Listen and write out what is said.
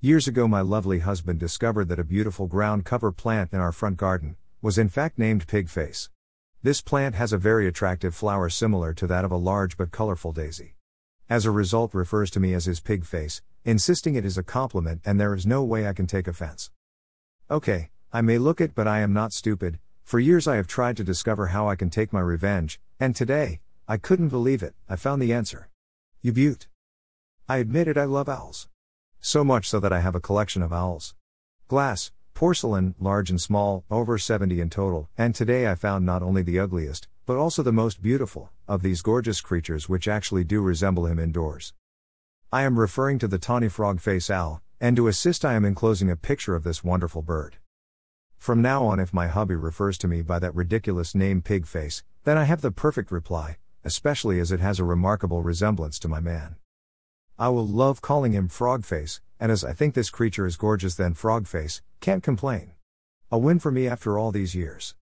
Years ago, my lovely husband discovered that a beautiful ground cover plant in our front garden was in fact named pigface. This plant has a very attractive flower similar to that of a large but colorful daisy. As a result, refers to me as his pig face, insisting it is a compliment and there is no way I can take offense. Okay, I may look it, but I am not stupid. For years I have tried to discover how I can take my revenge, and today, I couldn't believe it, I found the answer. You beaut. I admit it, I love owls. So much so that I have a collection of owls. Glass, porcelain, large and small, over 70 in total, and today I found not only the ugliest, but also the most beautiful, of these gorgeous creatures which actually do resemble him indoors. I am referring to the tawny frog face owl, and to assist I am enclosing a picture of this wonderful bird. From now on, if my hubby refers to me by that ridiculous name pig face, then I have the perfect reply, especially as it has a remarkable resemblance to my man. I will love calling him Frogface, and as I think this creature is gorgeous, then Frogface, can't complain. A win for me after all these years.